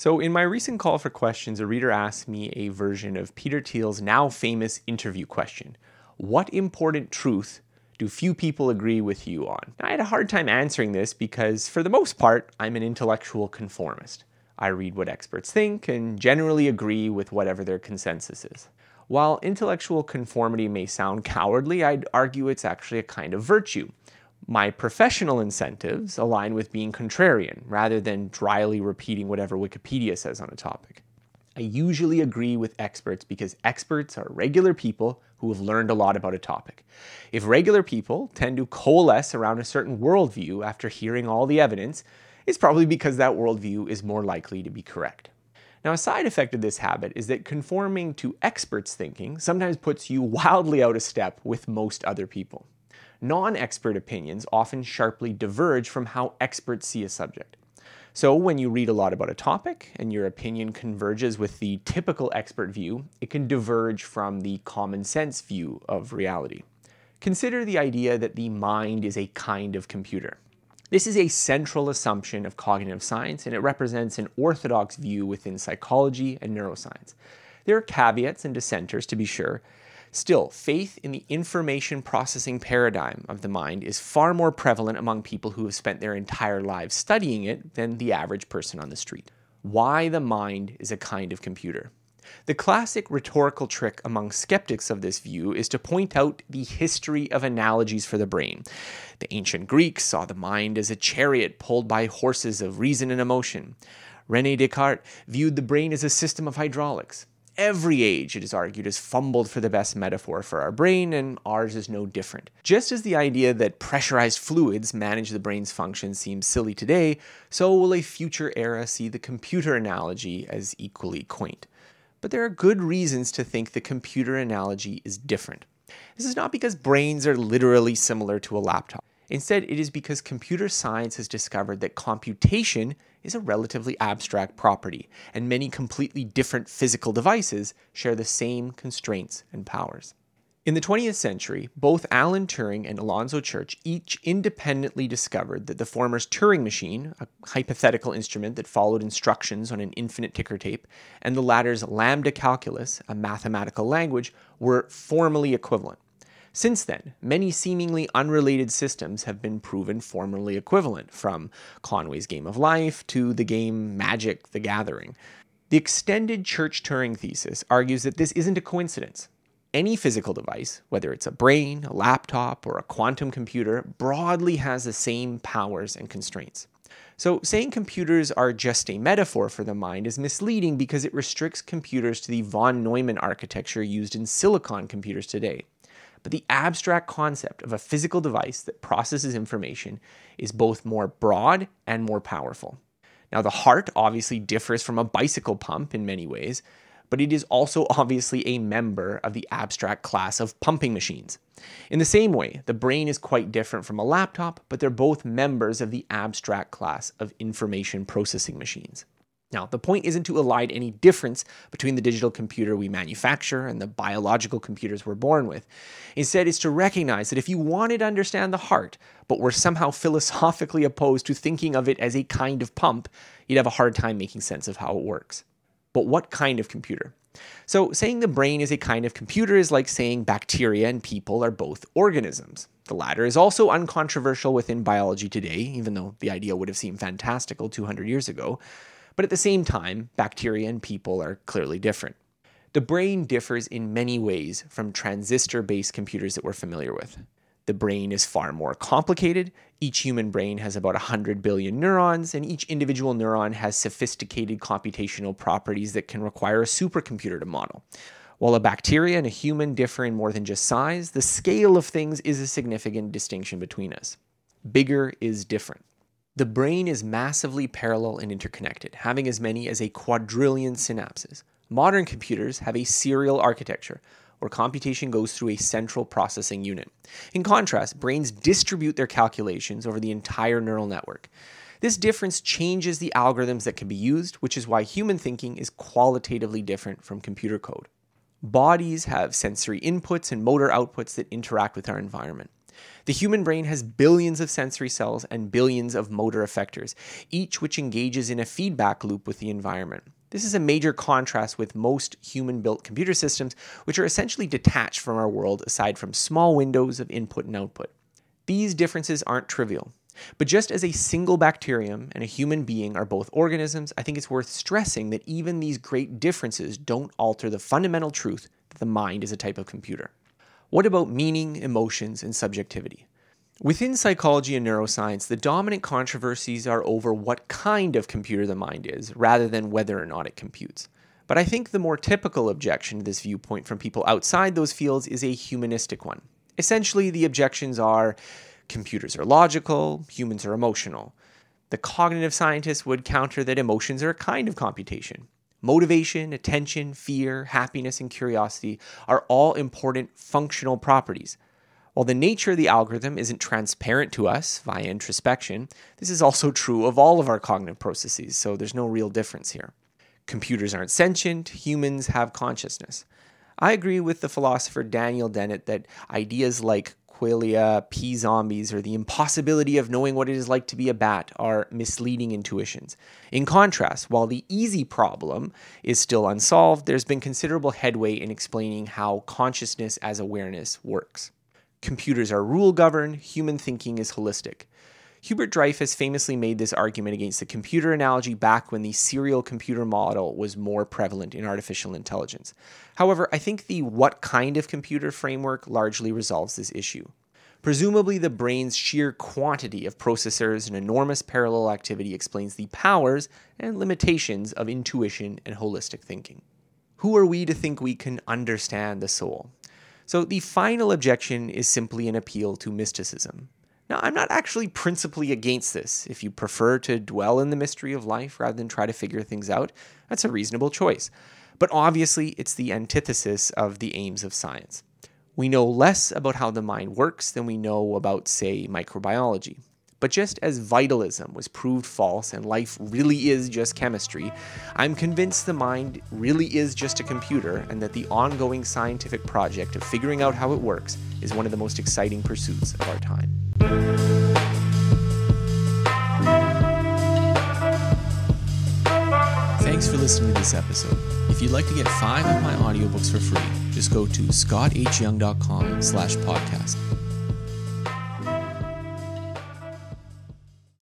So, in my recent call for questions, a reader asked me a version of Peter Thiel's now famous interview question What important truth do few people agree with you on? I had a hard time answering this because, for the most part, I'm an intellectual conformist. I read what experts think and generally agree with whatever their consensus is. While intellectual conformity may sound cowardly, I'd argue it's actually a kind of virtue my professional incentives align with being contrarian rather than dryly repeating whatever Wikipedia says on a topic. I usually agree with experts because experts are regular people who have learned a lot about a topic. If regular people tend to coalesce around a certain worldview after hearing all the evidence, it's probably because that worldview is more likely to be correct. Now, a side effect of this habit is that conforming to experts' thinking sometimes puts you wildly out of step with most other people non expert opinions often sharply diverge from how experts see a subject. So, when you read a lot about a topic and your opinion converges with the typical expert view, it can diverge from the common sense view of reality. Consider the idea that the mind is a kind of computer. This is a central assumption of cognitive science, and it represents an orthodox view within psychology and neuroscience. There are caveats and dissenters, to be sure, Still, faith in the information processing paradigm of the mind is far more prevalent among people who have spent their entire lives studying it than the average person on the street. Why the mind is a kind of computer. The classic rhetorical trick among skeptics of this view is to point out the history of analogies for the brain. The ancient Greeks saw the mind as a chariot pulled by horses of reason and emotion. Rene Descartes viewed the brain as a system of hydraulics every age, it is argued, has fumbled for the best metaphor for our brain, and ours is no different. Just as the idea that pressurized fluids manage the brain's function seems silly today, so will a future era see the computer analogy as equally quaint. But there are good reasons to think the computer analogy is different. This is not because brains are literally similar to a laptop. Instead, it is because computer science has discovered that computation is a relatively abstract property, and many completely different physical devices share the same constraints and powers. In the 20th century, both Alan Turing and Alonzo Church each independently discovered that the former's Turing machine, a hypothetical instrument that followed instructions on an infinite ticker tape, and the latter's lambda calculus, a mathematical language, were formally equivalent. Since then, many seemingly unrelated systems have been proven formally equivalent, from Conway's Game of Life to the game Magic the Gathering. The extended Church Turing thesis argues that this isn't a coincidence. Any physical device, whether it's a brain, a laptop, or a quantum computer, broadly has the same powers and constraints. So, saying computers are just a metaphor for the mind is misleading because it restricts computers to the von Neumann architecture used in silicon computers today. But the abstract concept of a physical device that processes information is both more broad and more powerful. Now, the heart obviously differs from a bicycle pump in many ways, but it is also obviously a member of the abstract class of pumping machines. In the same way, the brain is quite different from a laptop, but they're both members of the abstract class of information processing machines. Now, the point isn't to elide any difference between the digital computer we manufacture and the biological computers we're born with. Instead, it's to recognize that if you wanted to understand the heart, but were somehow philosophically opposed to thinking of it as a kind of pump, you'd have a hard time making sense of how it works. But what kind of computer? So, saying the brain is a kind of computer is like saying bacteria and people are both organisms. The latter is also uncontroversial within biology today, even though the idea would have seemed fantastical 200 years ago. But at the same time, bacteria and people are clearly different. The brain differs in many ways from transistor based computers that we're familiar with. The brain is far more complicated. Each human brain has about 100 billion neurons, and each individual neuron has sophisticated computational properties that can require a supercomputer to model. While a bacteria and a human differ in more than just size, the scale of things is a significant distinction between us. Bigger is different. The brain is massively parallel and interconnected, having as many as a quadrillion synapses. Modern computers have a serial architecture, where computation goes through a central processing unit. In contrast, brains distribute their calculations over the entire neural network. This difference changes the algorithms that can be used, which is why human thinking is qualitatively different from computer code. Bodies have sensory inputs and motor outputs that interact with our environment. The human brain has billions of sensory cells and billions of motor effectors, each which engages in a feedback loop with the environment. This is a major contrast with most human built computer systems, which are essentially detached from our world aside from small windows of input and output. These differences aren't trivial. But just as a single bacterium and a human being are both organisms, I think it's worth stressing that even these great differences don't alter the fundamental truth that the mind is a type of computer. What about meaning, emotions, and subjectivity? Within psychology and neuroscience, the dominant controversies are over what kind of computer the mind is, rather than whether or not it computes. But I think the more typical objection to this viewpoint from people outside those fields is a humanistic one. Essentially, the objections are computers are logical, humans are emotional. The cognitive scientists would counter that emotions are a kind of computation. Motivation, attention, fear, happiness, and curiosity are all important functional properties. While the nature of the algorithm isn't transparent to us via introspection, this is also true of all of our cognitive processes, so there's no real difference here. Computers aren't sentient, humans have consciousness. I agree with the philosopher Daniel Dennett that ideas like qualia, p-zombies, or the impossibility of knowing what it is like to be a bat are misleading intuitions. In contrast, while the easy problem is still unsolved, there's been considerable headway in explaining how consciousness as awareness works. Computers are rule governed, human thinking is holistic. Hubert Dreyfus famously made this argument against the computer analogy back when the serial computer model was more prevalent in artificial intelligence. However, I think the what kind of computer framework largely resolves this issue. Presumably, the brain's sheer quantity of processors and enormous parallel activity explains the powers and limitations of intuition and holistic thinking. Who are we to think we can understand the soul? So, the final objection is simply an appeal to mysticism. Now, I'm not actually principally against this. If you prefer to dwell in the mystery of life rather than try to figure things out, that's a reasonable choice. But obviously, it's the antithesis of the aims of science. We know less about how the mind works than we know about, say, microbiology. But just as vitalism was proved false and life really is just chemistry, I'm convinced the mind really is just a computer and that the ongoing scientific project of figuring out how it works is one of the most exciting pursuits of our time. Thanks for listening to this episode. If you'd like to get five of my audiobooks for free, just go to scotthyoung.com slash podcast.